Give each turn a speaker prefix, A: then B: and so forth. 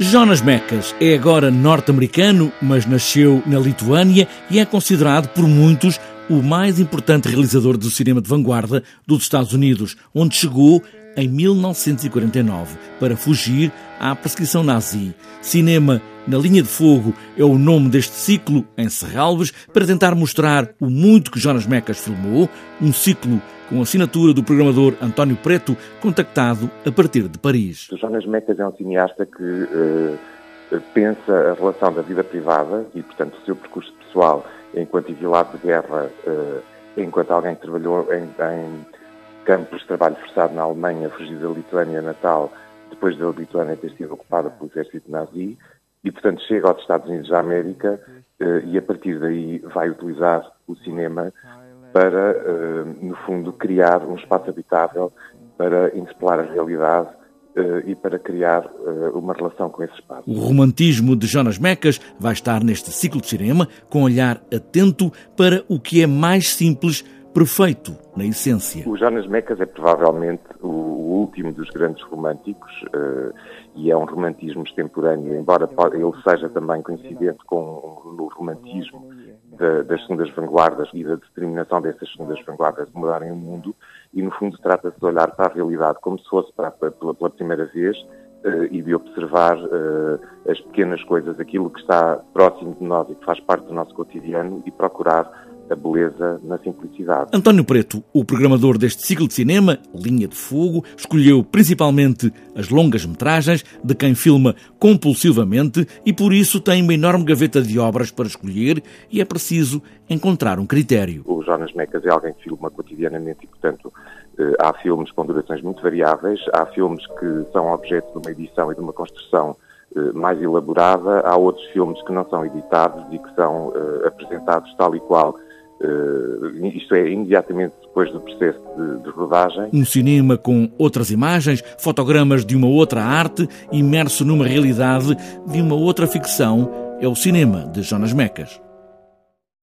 A: Jonas Mekas é agora norte-americano, mas nasceu na Lituânia e é considerado por muitos o mais importante realizador do cinema de vanguarda dos Estados Unidos, onde chegou em 1949 para fugir à perseguição nazi. Cinema na linha de fogo é o nome deste ciclo em Serralves para tentar mostrar o muito que Jonas Mekas filmou, um ciclo com assinatura do programador António Preto, contactado a partir de Paris.
B: O Jonas Mecas é um cineasta que uh, pensa a relação da vida privada e, portanto, o seu percurso pessoal enquanto exilado de guerra, uh, enquanto alguém que trabalhou em, em, campos de trabalho forçado na Alemanha, fugido da Lituânia natal, depois da Lituânia ter sido ocupada pelo exército nazi, e, portanto, chega aos Estados Unidos da América uh, e, a partir daí, vai utilizar o cinema para, eh, no fundo, criar um espaço habitável para interpelar a realidade eh, e para criar eh, uma relação com esse espaço.
A: O romantismo de Jonas Mecas vai estar neste ciclo de cinema com olhar atento para o que é mais simples, perfeito na essência.
B: O Jonas Mecas é provavelmente o último dos grandes românticos e é um romantismo extemporâneo, embora ele seja também coincidente com o romantismo das segundas vanguardas e da determinação dessas segundas vanguardas de mudarem o mundo e, no fundo, trata-se de olhar para a realidade como se fosse para, pela, pela primeira vez uh, e de observar uh, as pequenas coisas, aquilo que está próximo de nós e que faz parte do nosso cotidiano e procurar a beleza na simplicidade.
A: António Preto, o programador deste ciclo de cinema, Linha de Fogo, escolheu principalmente as longas metragens de quem filma compulsivamente e por isso tem uma enorme gaveta de obras para escolher e é preciso encontrar um critério.
B: O Jonas Mecas é alguém que filma cotidianamente e, portanto, eh, há filmes com durações muito variáveis, há filmes que são objeto de uma edição e de uma construção eh, mais elaborada, há outros filmes que não são editados e que são uh, apresentados tal e qual Uh, isto é, imediatamente depois do processo de, de, rodagem.
A: Um cinema com outras imagens, fotogramas de uma outra arte, imerso numa realidade de uma outra ficção, é o cinema de Jonas Mecas.